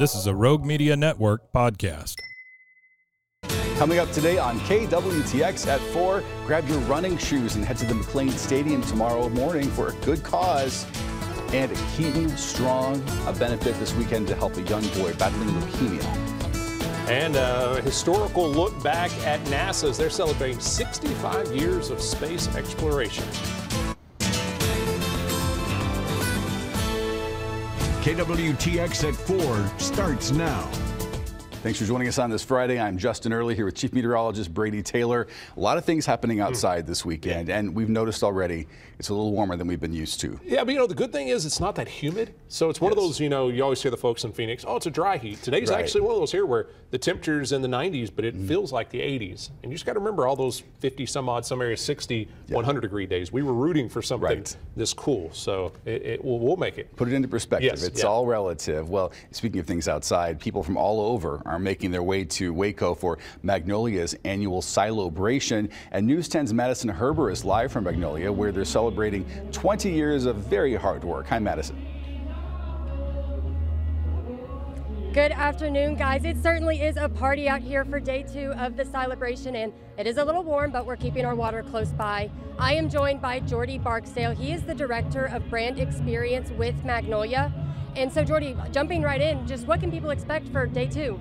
This is a Rogue Media Network podcast. Coming up today on KWTX at 4, grab your running shoes and head to the McLane Stadium tomorrow morning for a good cause. And a Keaton Strong, a benefit this weekend to help a young boy battling leukemia. And a historical look back at NASA as they're celebrating 65 years of space exploration. KWTX at 4 starts now. Thanks for joining us on this Friday. I'm Justin Early here with Chief Meteorologist Brady Taylor. A lot of things happening Hmm. outside this weekend, and we've noticed already it's a little warmer than we've been used to. Yeah, but you know, the good thing is it's not that humid. So it's one of those, you know, you always hear the folks in Phoenix, oh, it's a dry heat. Today's Right. actually one of those here where the temperature's in the 90s, but it Mm-hmm. feels like the 80s. And you just got to remember all those 50 some odd, some areas 60, 100 degree days. We were rooting for something Right. this cool. So it, it, we'll, we'll make it. Put it into perspective. Yes, it's yeah. all relative. Well, speaking of things outside, people from all over are making their way to Waco for Magnolia's annual Silobration. And News 10's Madison Herber is live from Magnolia, where they're celebrating 20 years of very hard work. Hi, Madison. Good afternoon, guys. It certainly is a party out here for day two of the Silobration, and it is a little warm, but we're keeping our water close by. I am joined by Jordy Barksdale. He is the director of brand experience with Magnolia. And so, Jordy, jumping right in, just what can people expect for day two?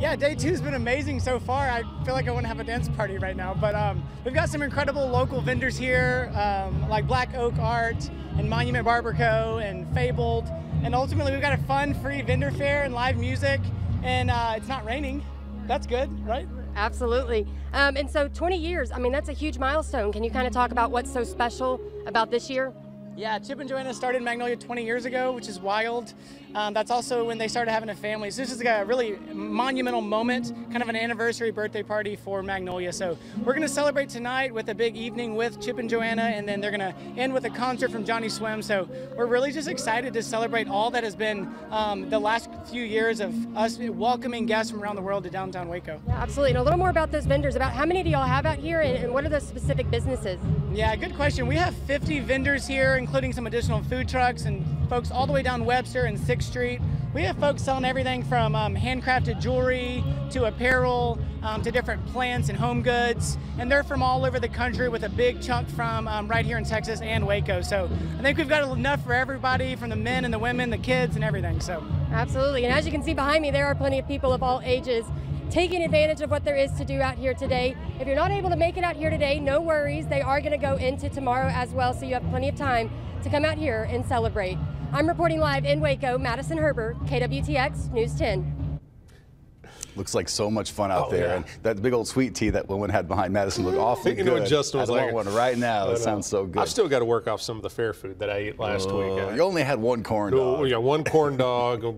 Yeah, day two's been amazing so far. I feel like I want to have a dance party right now. But um, we've got some incredible local vendors here, um, like Black Oak Art and Monument Barber Co. and Fabled. And ultimately, we've got a fun, free vendor fair and live music. And uh, it's not raining. That's good, right? Absolutely. Um, and so, 20 years, I mean, that's a huge milestone. Can you kind of talk about what's so special about this year? Yeah, Chip and Joanna started Magnolia 20 years ago, which is wild. Um, that's also when they started having a family. So this is like a really monumental moment, kind of an anniversary birthday party for Magnolia. So we're going to celebrate tonight with a big evening with Chip and Joanna, and then they're going to end with a concert from Johnny Swim. So we're really just excited to celebrate all that has been um, the last few years of us welcoming guests from around the world to downtown Waco. Yeah, absolutely. And a little more about those vendors. About how many do y'all have out here, and, and what are the specific businesses? Yeah, good question. We have 50 vendors here, including some additional food trucks and folks all the way down Webster and 6th Street. We have folks selling everything from um, handcrafted jewelry to apparel um, to different plants and home goods. And they're from all over the country with a big chunk from um, right here in Texas and Waco. So I think we've got enough for everybody from the men and the women, the kids, and everything. So Absolutely. And as you can see behind me, there are plenty of people of all ages taking advantage of what there is to do out here today. If you're not able to make it out here today, no worries. They are going to go into tomorrow as well, so you have plenty of time to come out here and celebrate. I'm reporting live in Waco, Madison Herber, KWTX News 10. Looks like so much fun out Oh, there. yeah. And that big old sweet tea that woman had behind Madison looked mm-hmm. awfully You good. know, Justin was I like, want one right now. I It know. sounds so good. I've still got to work off some of the fair food that I ate last Oh, week. You only had one corn dog. Oh, dog. yeah, one corn dog,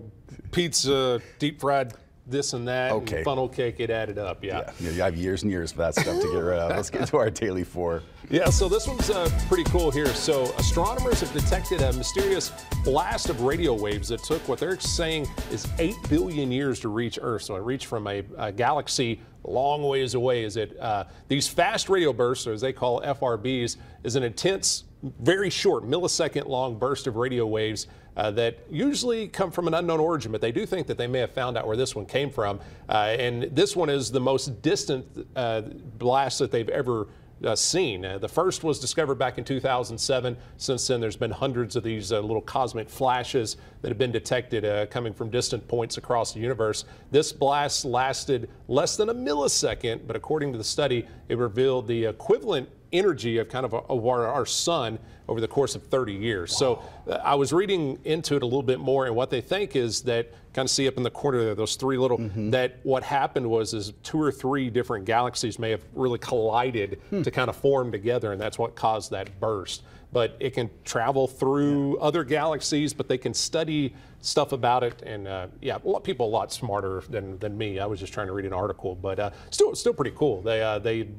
pizza, deep fried this and that, Okay. and funnel cake. It added up. Yeah. Yeah, you have years and years for that stuff to get rid of. Let's get to our daily four. Yeah, so this one's uh, pretty cool here. So, astronomers have detected a mysterious blast of radio waves that took what they're saying is 8 billion years to reach Earth. So, it reached from a, a galaxy long ways away. Is it uh, these fast radio bursts, or as they call FRBs, is an intense, very short, millisecond long burst of radio waves uh, that usually come from an unknown origin, but they do think that they may have found out where this one came from. Uh, and this one is the most distant uh, blast that they've ever uh, seen. Uh, the first was discovered back in 2007. Since then, there's been hundreds of these uh, little cosmic flashes that have been detected uh, coming from distant points across the universe. This blast lasted less than a millisecond, but according to the study, it revealed the equivalent energy of kind of, our, our, sun over the course of 30 years. So uh, I was reading into it a little bit more, and what they think is that kind of see up in the corner there, those three little, mm-hmm. that what happened was is two or three different galaxies may have really collided hmm. to kind of form together, and that's what caused that burst. But it can travel through yeah. other galaxies, but they can study stuff about it. And uh, yeah, a lot, people a lot smarter than, than me. I was just trying to read an article, but uh, still, still pretty cool. They, uh, they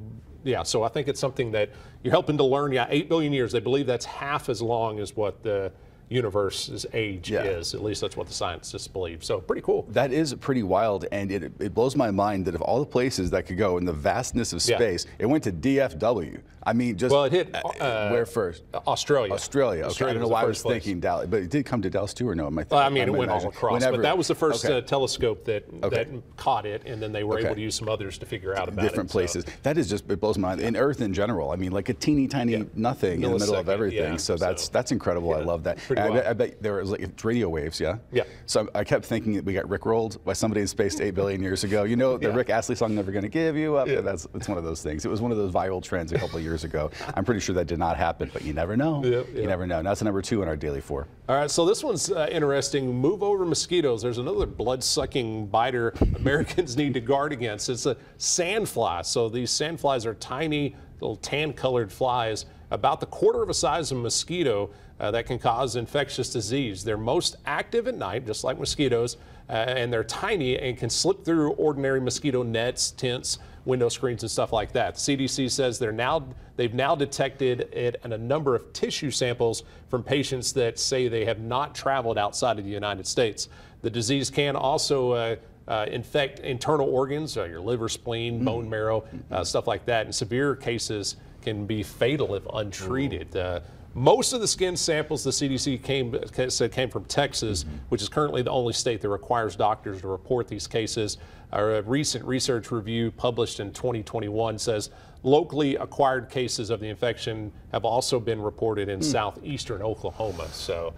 yeah, so I think it's something that you're helping to learn. Yeah, eight billion years. They believe that's half as long as what the universe's age yeah. is. At least that's what the scientists believe. So pretty cool. That is pretty wild, and it, it blows my mind that of all the places that could go in the vastness of space, yeah. it went to DFW. I mean, just well, it hit uh, uh, where first? Australia. Australia. Okay, Australia I don't know why I was place. thinking Dallas, but it did come to Dallas too, or no? Am I, well, I mean, it went all across, Whenever. but that was the first okay. uh, telescope that okay. that caught it, and then they were able to use some others to figure out about different it, places. So. That is just it blows my mind. In Earth in general, I mean, like a teeny tiny yeah. nothing in the middle of everything. Yeah, so that's so, that's incredible. I love that. I bet, I bet there was like radio waves, yeah. Yeah. So I kept thinking that we got rickrolled by somebody in space eight billion years ago. You know the Rick Astley song "Never Gonna Give You Up." Yeah. That's it's one of those things. It was one of those viral trends a couple of years ago. I'm pretty sure that did not happen, but you never know. Yep, yep. You never know. Now that's number two in our daily four. All right, so this one's uh, interesting. Move over mosquitoes. There's another blood-sucking biter Americans need to guard against. It's a sandfly. So these sandflies are tiny, little tan-colored flies, about the quarter of a size of a mosquito. Uh, that can cause infectious disease. They're most active at night, just like mosquitoes, uh, and they're tiny and can slip through ordinary mosquito nets, tents, window screens and stuff like that. The CDC says they're now they've now detected it in a number of tissue samples from patients that say they have not traveled outside of the United States. The disease can also uh, uh, infect internal organs, uh, your liver, spleen, mm. bone marrow, uh, stuff like that. In severe cases, can be fatal if untreated. Uh, most of the skin samples the CDC came, said came from Texas, mm-hmm. which is currently the only state that requires doctors to report these cases. A recent research review published in 2021 says locally acquired cases of the infection have also been reported in mm. southeastern Oklahoma. So,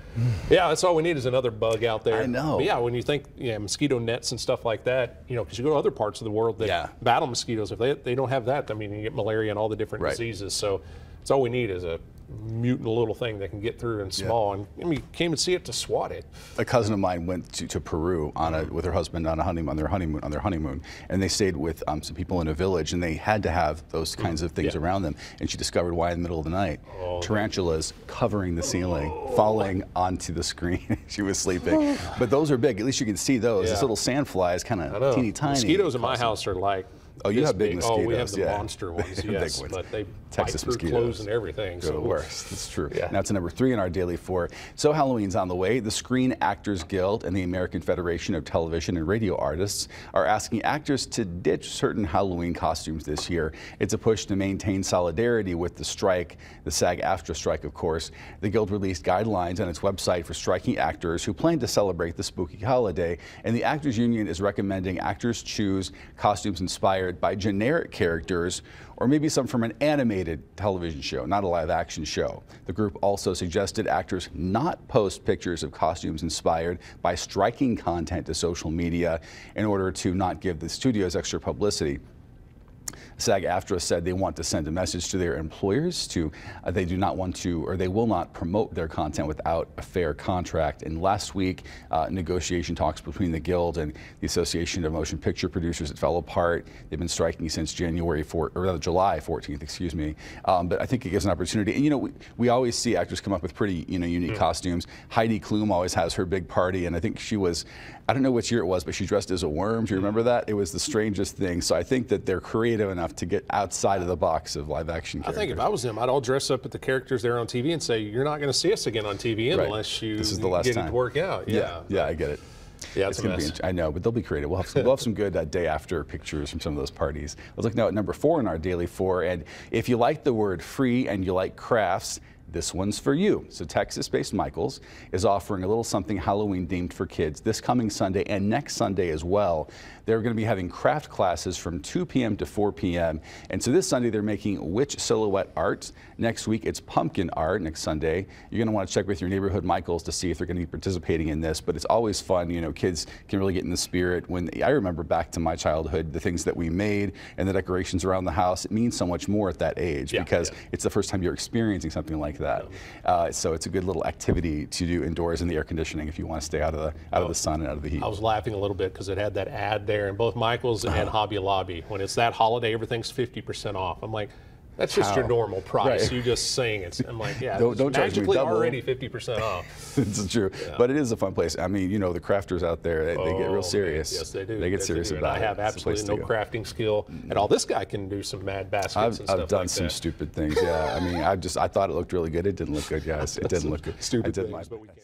yeah, that's all we need is another bug out there. I know. But yeah, when you think yeah, mosquito nets and stuff like that, you know, because you go to other parts of the world that yeah. battle mosquitoes, if they, they don't have that, I mean, you get malaria and all the different right. diseases. So, that's all we need is a mutant little thing that can get through and small. Yeah. And I mean, came and see it to swat it. A cousin of mine went to, to Peru on a, with her husband on a honeymoon on their honeymoon on their honeymoon, and they stayed with um, some people in a village, and they had to have those kinds of things yeah. around them. And she discovered why in the middle of the night, oh, tarantulas covering the ceiling, oh. falling onto the screen. she was sleeping. but those are big. At least you can see those. Yeah. This little sand fly is kind of teeny tiny. Mosquitoes in my house are like Oh, you have big, big, mosquitoes. Oh, we have the yeah. monster ones, yes, big ones. but they Texas mosquitoes. clothes and everything. They're so. the worst. That's true. Yeah. Now to number three in our daily four. So Halloween's on the way. The Screen Actors Guild and the American Federation of Television and Radio Artists are asking actors to ditch certain Halloween costumes this year. It's a push to maintain solidarity with the strike, the SAG-AFTRA strike, of course. The Guild released guidelines on its website for striking actors who plan to celebrate the spooky holiday, and the Actors Union is recommending actors choose costumes inspired by generic characters or maybe some from an animated television show, not a live action show. The group also suggested actors not post pictures of costumes inspired by striking content to social media in order to not give the studios extra publicity. SAG-AFTRA said they want to send a message to their employers to uh, they do not want to or they will not promote their content without a fair contract. And last week, uh, negotiation talks between the Guild and the Association of Motion Picture Producers it fell apart. They've been striking since January 4, or rather July 14th, excuse me. Um, but I think it gives an opportunity. And you know, we, we always see actors come up with pretty you know unique mm. costumes. Heidi Klum always has her big party, and I think she was I don't know which year it was, but she dressed as a worm. Do you remember that? It was the strangest thing. So I think that they're creative enough to get outside of the box of live action characters. I think if I was them, I'd all dress up at the characters there on TV and say, "You're not going to see us again on TV unless you this is the last get time. it to work out." Yeah, yeah, yeah I get it. Yeah, it's, going to be. I know, but they'll be creative. We'll have some, we'll have some good uh, day after pictures from some of those parties. Let's look now at number four in our daily four. And if you like the word free and you like crafts, this one's for you. So Texas-based Michaels is offering a little something Halloween themed for kids this coming Sunday and next Sunday as well. They're going to be having craft classes from 2 p.m. to 4 p.m. And so this Sunday they're making witch silhouette art. Next week it's pumpkin art next Sunday. You're going to want to check with your neighborhood Michaels to see if they're going to be participating in this, but it's always fun. You know, kids can really get in the spirit. When I remember back to my childhood, the things that we made and the decorations around the house, it means so much more at that age Yeah, because yeah. it's the first time you're experiencing something like that. Uh, so it's a good little activity to do indoors in the air conditioning if you want to stay out of the out of the sun and out of the heat. I was laughing a little bit because it had that ad there in both Michaels and Uh-huh. Hobby Lobby. When it's that holiday, everything's 50% off. I'm like, that's just your normal price. Right. You just saying it. I'm like, yeah, Don't- it's don't charge me double. already 50% off. it's true, but it is a fun place. I mean, you know, the crafters out there, they, they get Oh, real man. serious. Yes, they do. They get Yes, serious about it. I have It's absolutely no crafting skill at all. This guy can do some mad baskets I've, and stuff I've done like some that. stupid things. Yeah, I mean, I just I thought it looked really good. It didn't look good, guys. It didn't look good. Stupid I did my things, but we can't.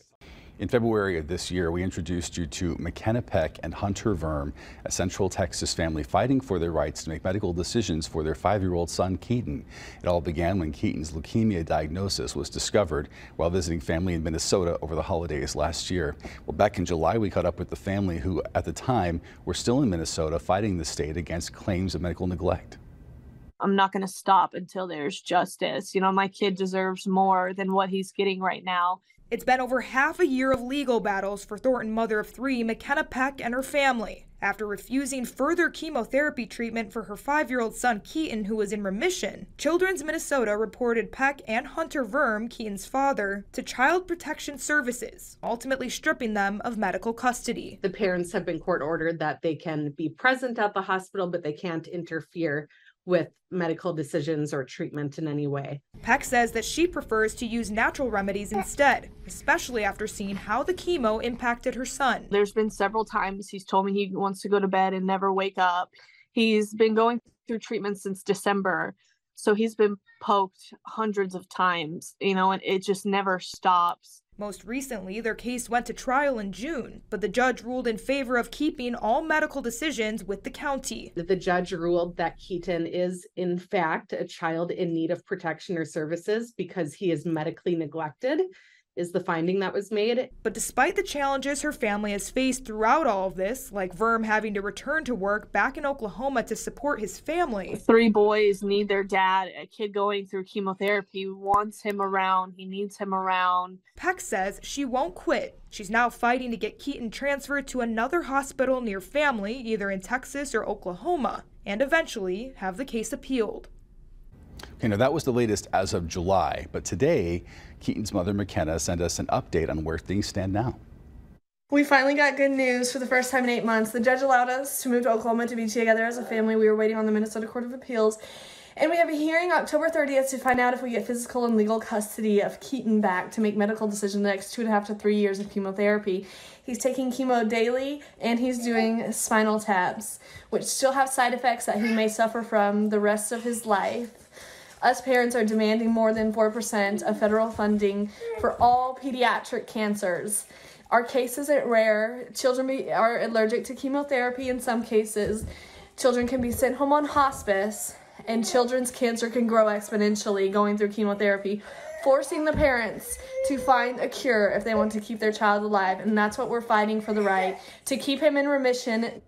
In February of this year, we introduced you to McKenna Peck and Hunter Verm, a Central Texas family fighting for their rights to make medical decisions for their five-year-old son, Keaton. It all began when Keaton's leukemia diagnosis was discovered while visiting family in Minnesota over the holidays last year. Well, back in July, we caught up with the family who, at the time, were still in Minnesota fighting the state against claims of medical neglect. I'm not going to stop until there's justice. You know, my kid deserves more than what he's getting right now. It's been over half a year of legal battles for Thornton mother of three, McKenna Peck, and her family. After refusing further chemotherapy treatment for her five year old son Keaton, who was in remission, Children's Minnesota reported Peck and Hunter Verm, Keaton's father, to Child Protection Services, ultimately stripping them of medical custody. the parents have been court ordered that they can be present at the hospital, but they can't interfere with medical decisions or treatment in any way. Peck says that she prefers to use natural remedies instead, especially after seeing how the chemo impacted her son. There's been several times he's told me he wants to go to bed and never wake up. He's been going through treatment since December. So he's been poked hundreds of times, you know, and it just never stops. Most recently, their case went to trial in June, but the judge ruled in favor of keeping all medical decisions with the county. The judge ruled that Keaton is in fact a child in need of protection or services because he is medically neglected is the finding that was made. But despite the challenges her family has faced throughout all of this, like Verm having to return to work back in Oklahoma to support his family, Three boys need their dad. A kid going through chemotherapy wants him around. He needs him around. Peck says she won't quit. She's now fighting to get Keaton transferred to another hospital near family, either in Texas or Oklahoma, and eventually have the case appealed. Okay, now that was the latest as of July, but today, Keaton's mother, McKenna, sent us an update on where things stand now. We finally got good news for the first time in eight months. The judge allowed us to move to Oklahoma to be together as a family. We were waiting on the Minnesota Court of Appeals. And we have a hearing October 30th to find out if we get physical and legal custody of Keaton back to make medical decisions the next two and a half to three years of chemotherapy. He's taking chemo daily and he's doing spinal taps, which still have side effects that he may suffer from the rest of his life. Us parents are demanding more than 4% of federal funding for all pediatric cancers. Our case isn't rare. Children be, are allergic to chemotherapy in some cases. Children can be sent home on hospice, and children's cancer can grow exponentially going through chemotherapy, forcing the parents to find a cure if they want to keep their child alive. And that's what we're fighting for the right to keep him in remission,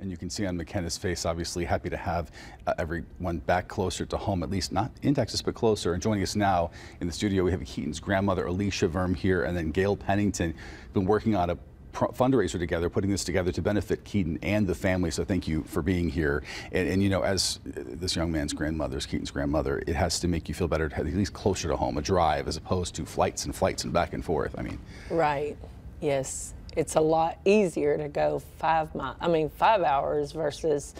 And you can see on McKenna's face, obviously happy to have uh, everyone back closer to home, at least not in Texas, but closer. And joining us now in the studio, we have Keaton's grandmother, Alicia Verm, here, and then Gail Pennington, been working on a fundraiser together, putting this together to benefit Keaton and the family. So thank you for being here. And, and you know, as uh, this young man's grandmother, as Keaton's grandmother, it has to make you feel better at least closer to home, a drive, as opposed to flights and flights and back and forth. I mean, Right. Yes. It's a lot easier to go five mi- I mean five hours versus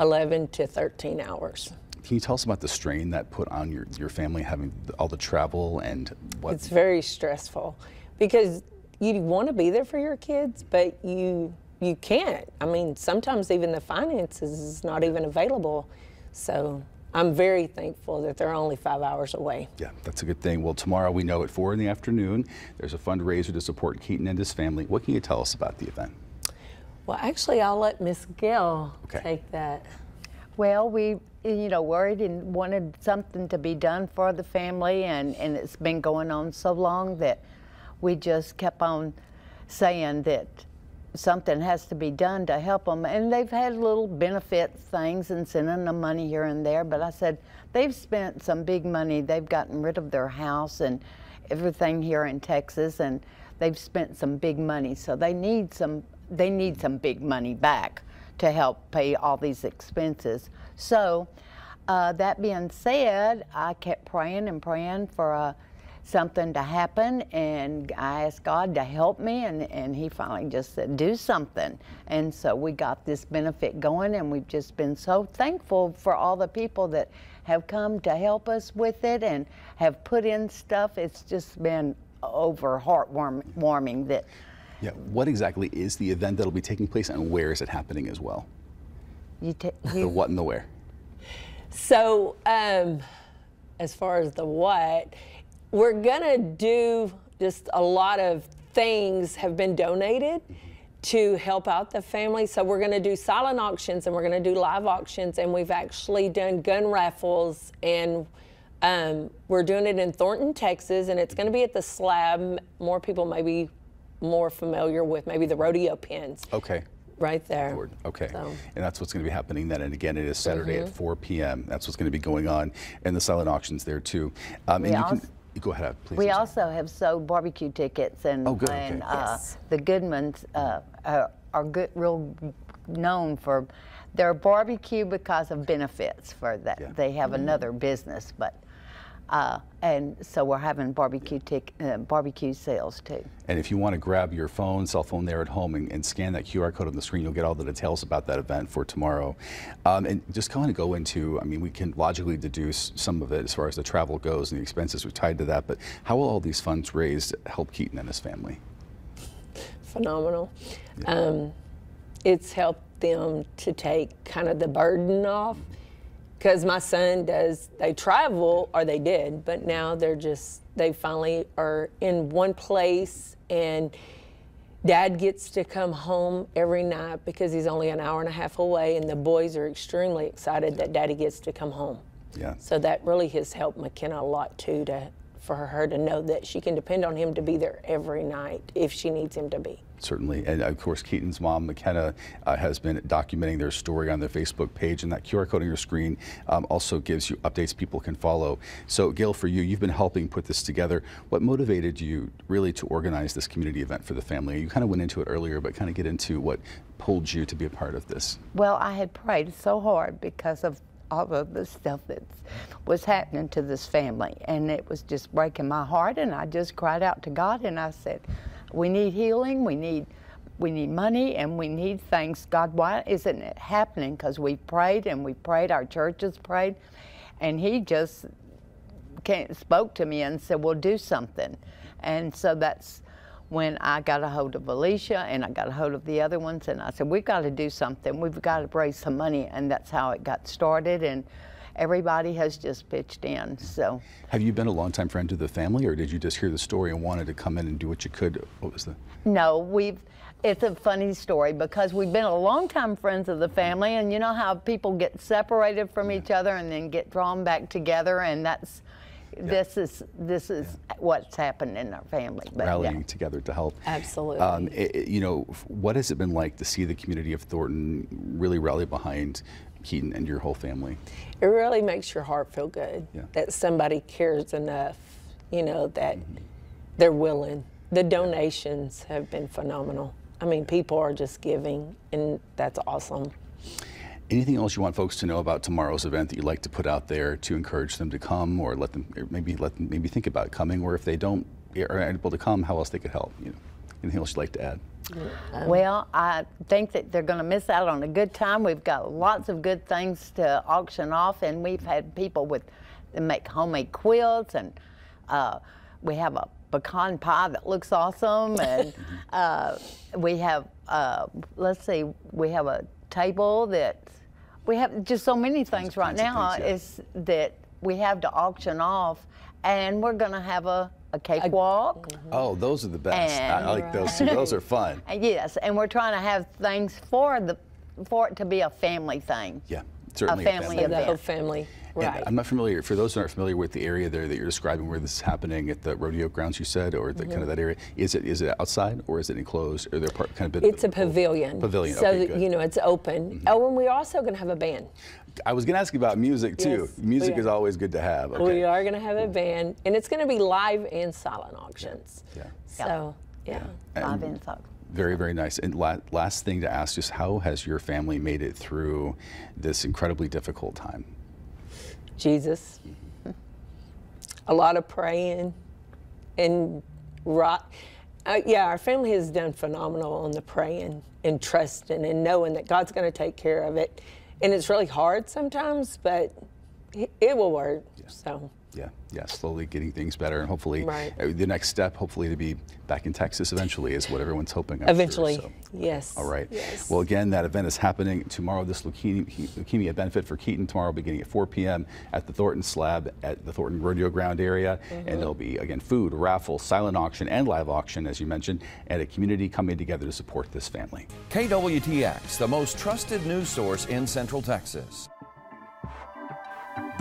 11 to 13 hours. can you tell us about the strain that put on your, your family having all the travel and what? It's very stressful because you want to be there for your kids, but you you can't. I mean, sometimes even the finances is not even available. So I'm very thankful that they're only five hours away. Yeah, that's a good thing. Well, tomorrow we know at 4 in the afternoon, there's a fundraiser to support Keaton and his family. What can you tell us about the event? Well, actually, I'll let Miss Gill Okay. take that. Well, we, you know, worried and wanted something to be done for the family, and, and it's been going on so long that we just kept on saying that something has to be done to help them. And they've had little benefit things and sending them money here and there, but I said, they've spent some big money. They've gotten rid of their house and everything here in Texas, and they've spent some big money. So they need some, they need some big money back to help pay all these expenses. So uh, that being said, I kept praying and praying for uh, something to happen, and I asked God to help me, and, and He finally just said, do something. And so we got this benefit going, and we've just been so thankful for all the people that have come to help us with it and have put in stuff. It's just been over heartwarming that. Yeah, what exactly is the event that'll be taking place, and where is it happening as well? You, ta- The you what and the where. So, um, as far as the what, we're gonna do just a lot of things have been donated to help out the family. So we're gonna do silent auctions and we're gonna do live auctions, and we've actually done gun raffles and. Um, we're doing it in Thornton, Texas, and it's going to be at the slab. More people may be more familiar with maybe the rodeo pins Okay. right there. Okay. So- And that's what's going to be happening then. And again, it is Saturday Mhm. at 4 p.m. That's what's going to be going on. And the silent auctions there too. Um, and We you can go ahead, please. We also have sold barbecue tickets, and, Oh, good, okay. uh, Yes. the Goodmans uh, are, are good, real known for their barbecue because of benefits for that. They have another business, but uh, and so we're having barbecue tic, uh, barbecue sales too. And if you want to grab your phone, cell phone there at home and, and scan that QR code on the screen, you'll get all the details about that event for tomorrow. Um, and just kind of go into, I mean, we can logically deduce some of it as far as the travel goes and the expenses are tied to that, but how will all these funds raised help Keaton and his family? phenomenal. Um, it's helped them to take kind of the burden off because my son does, they travel, or they did, but now they're just, they finally are in one place and dad gets to come home every night because he's only an hour and a half away and the boys are extremely excited that daddy gets to come home. Yeah. So that really has helped McKenna a lot too to for her to know that she can depend on him to be there every night if she needs him to be. Certainly. And of course, Keaton's mom, McKenna, uh, has been documenting their story on their Facebook page, and that QR code on your screen um, also gives you updates people can follow. So, Gail, for you, you've been helping put this together. What motivated you really to organize this community event for the family? You kind of went into it earlier, but kind of get into what pulled you to be a part of this. Well, I had prayed so hard because of all of the stuff that was happening to this family, and it was just breaking my heart. And I just cried out to God, and I said, "We need healing. We need, we need money, and we need things. God, why isn't it happening? Because we prayed and we prayed. Our churches prayed, and He just came, spoke to me and said, "Well, do something." And so that's when I got a hold of Alicia and I got a hold of the other ones, and I said, "We've got to do something. We've got to raise some money," and that's how it got started. And everybody has just pitched in. So Have you been a longtime friend to the family, or did you just hear the story and wanted to come in and do what you could? What was the? no, we've. It's a funny story because we've been a long time friends of the family, and you know how people get separated from each other and then get drawn back together, and that's. This is this is what's happened in our family. But yeah. rallying together to help. Absolutely. Um, i- i- you know, what has it been like to see the community of Thornton really rally behind Keaton and your whole family? It really makes your heart feel good Yeah. that somebody cares enough, you know, that they're willing. The donations have been phenomenal. I mean, people are just giving, and that's awesome. Anything else you want folks to know about tomorrow's event that you'd like to put out there to encourage them to come, or let them or maybe let them maybe think about coming, or if they don't are able to come, how else they could help? You know, anything else you'd like to add? Well, I think that they're going to miss out on a good time. We've got lots of good things to auction off, and we've had people with make homemade quilts, and uh, we have a pecan pie that looks awesome, and uh, we have uh, let's see, we have a table that we have just so many things right now is that we have to auction off, and we're going to have a, a cakewalk. Mm-hmm. Oh, those are the best. I, I like those too. Those are fun. Yes, and we're trying to have things for the for it to be a family thing. Yeah. Certainly a family family event. The whole family, And. I'm not familiar, for those who aren't familiar with the area there that you're describing where this is happening at the rodeo grounds you said, or the kind Mhm. of that area, is it is it outside or is it enclosed? Or they're part, kind of bit It's a pavilion. Pavilion, So, okay, good. Mm-hmm. you know, it's open. Oh, and we're also going to have a band. I was going to ask you about music too. Yes, music is always good to have. Okay. We are going to have a band, and it's going to be live and silent auctions. Yeah. So, yeah. Live And inside. Very, very nice. And la- last thing to ask, just how has your family made it through this incredibly difficult time? Jesus. A lot of praying and right. Uh, yeah, our family has done phenomenal on the praying and trusting and knowing that God's going to take care of it. And it's really hard sometimes, but it, it will work. So, Yeah, yeah, slowly getting things better, and hopefully Right. uh, the next step, hopefully to be back in Texas eventually, is what everyone's hoping. I'm sure, eventually, so. yes. All right. Yes. Well, again, that event is happening tomorrow. This leukemia, leukemia benefit for Keaton tomorrow, beginning at 4 p.m. at the Thornton Slab at the Thornton Rodeo Ground area, Mhm. and there'll be again food, raffle, silent auction, and live auction, as you mentioned, and a community coming together to support this family. KWTX, the most trusted news source in Central Texas.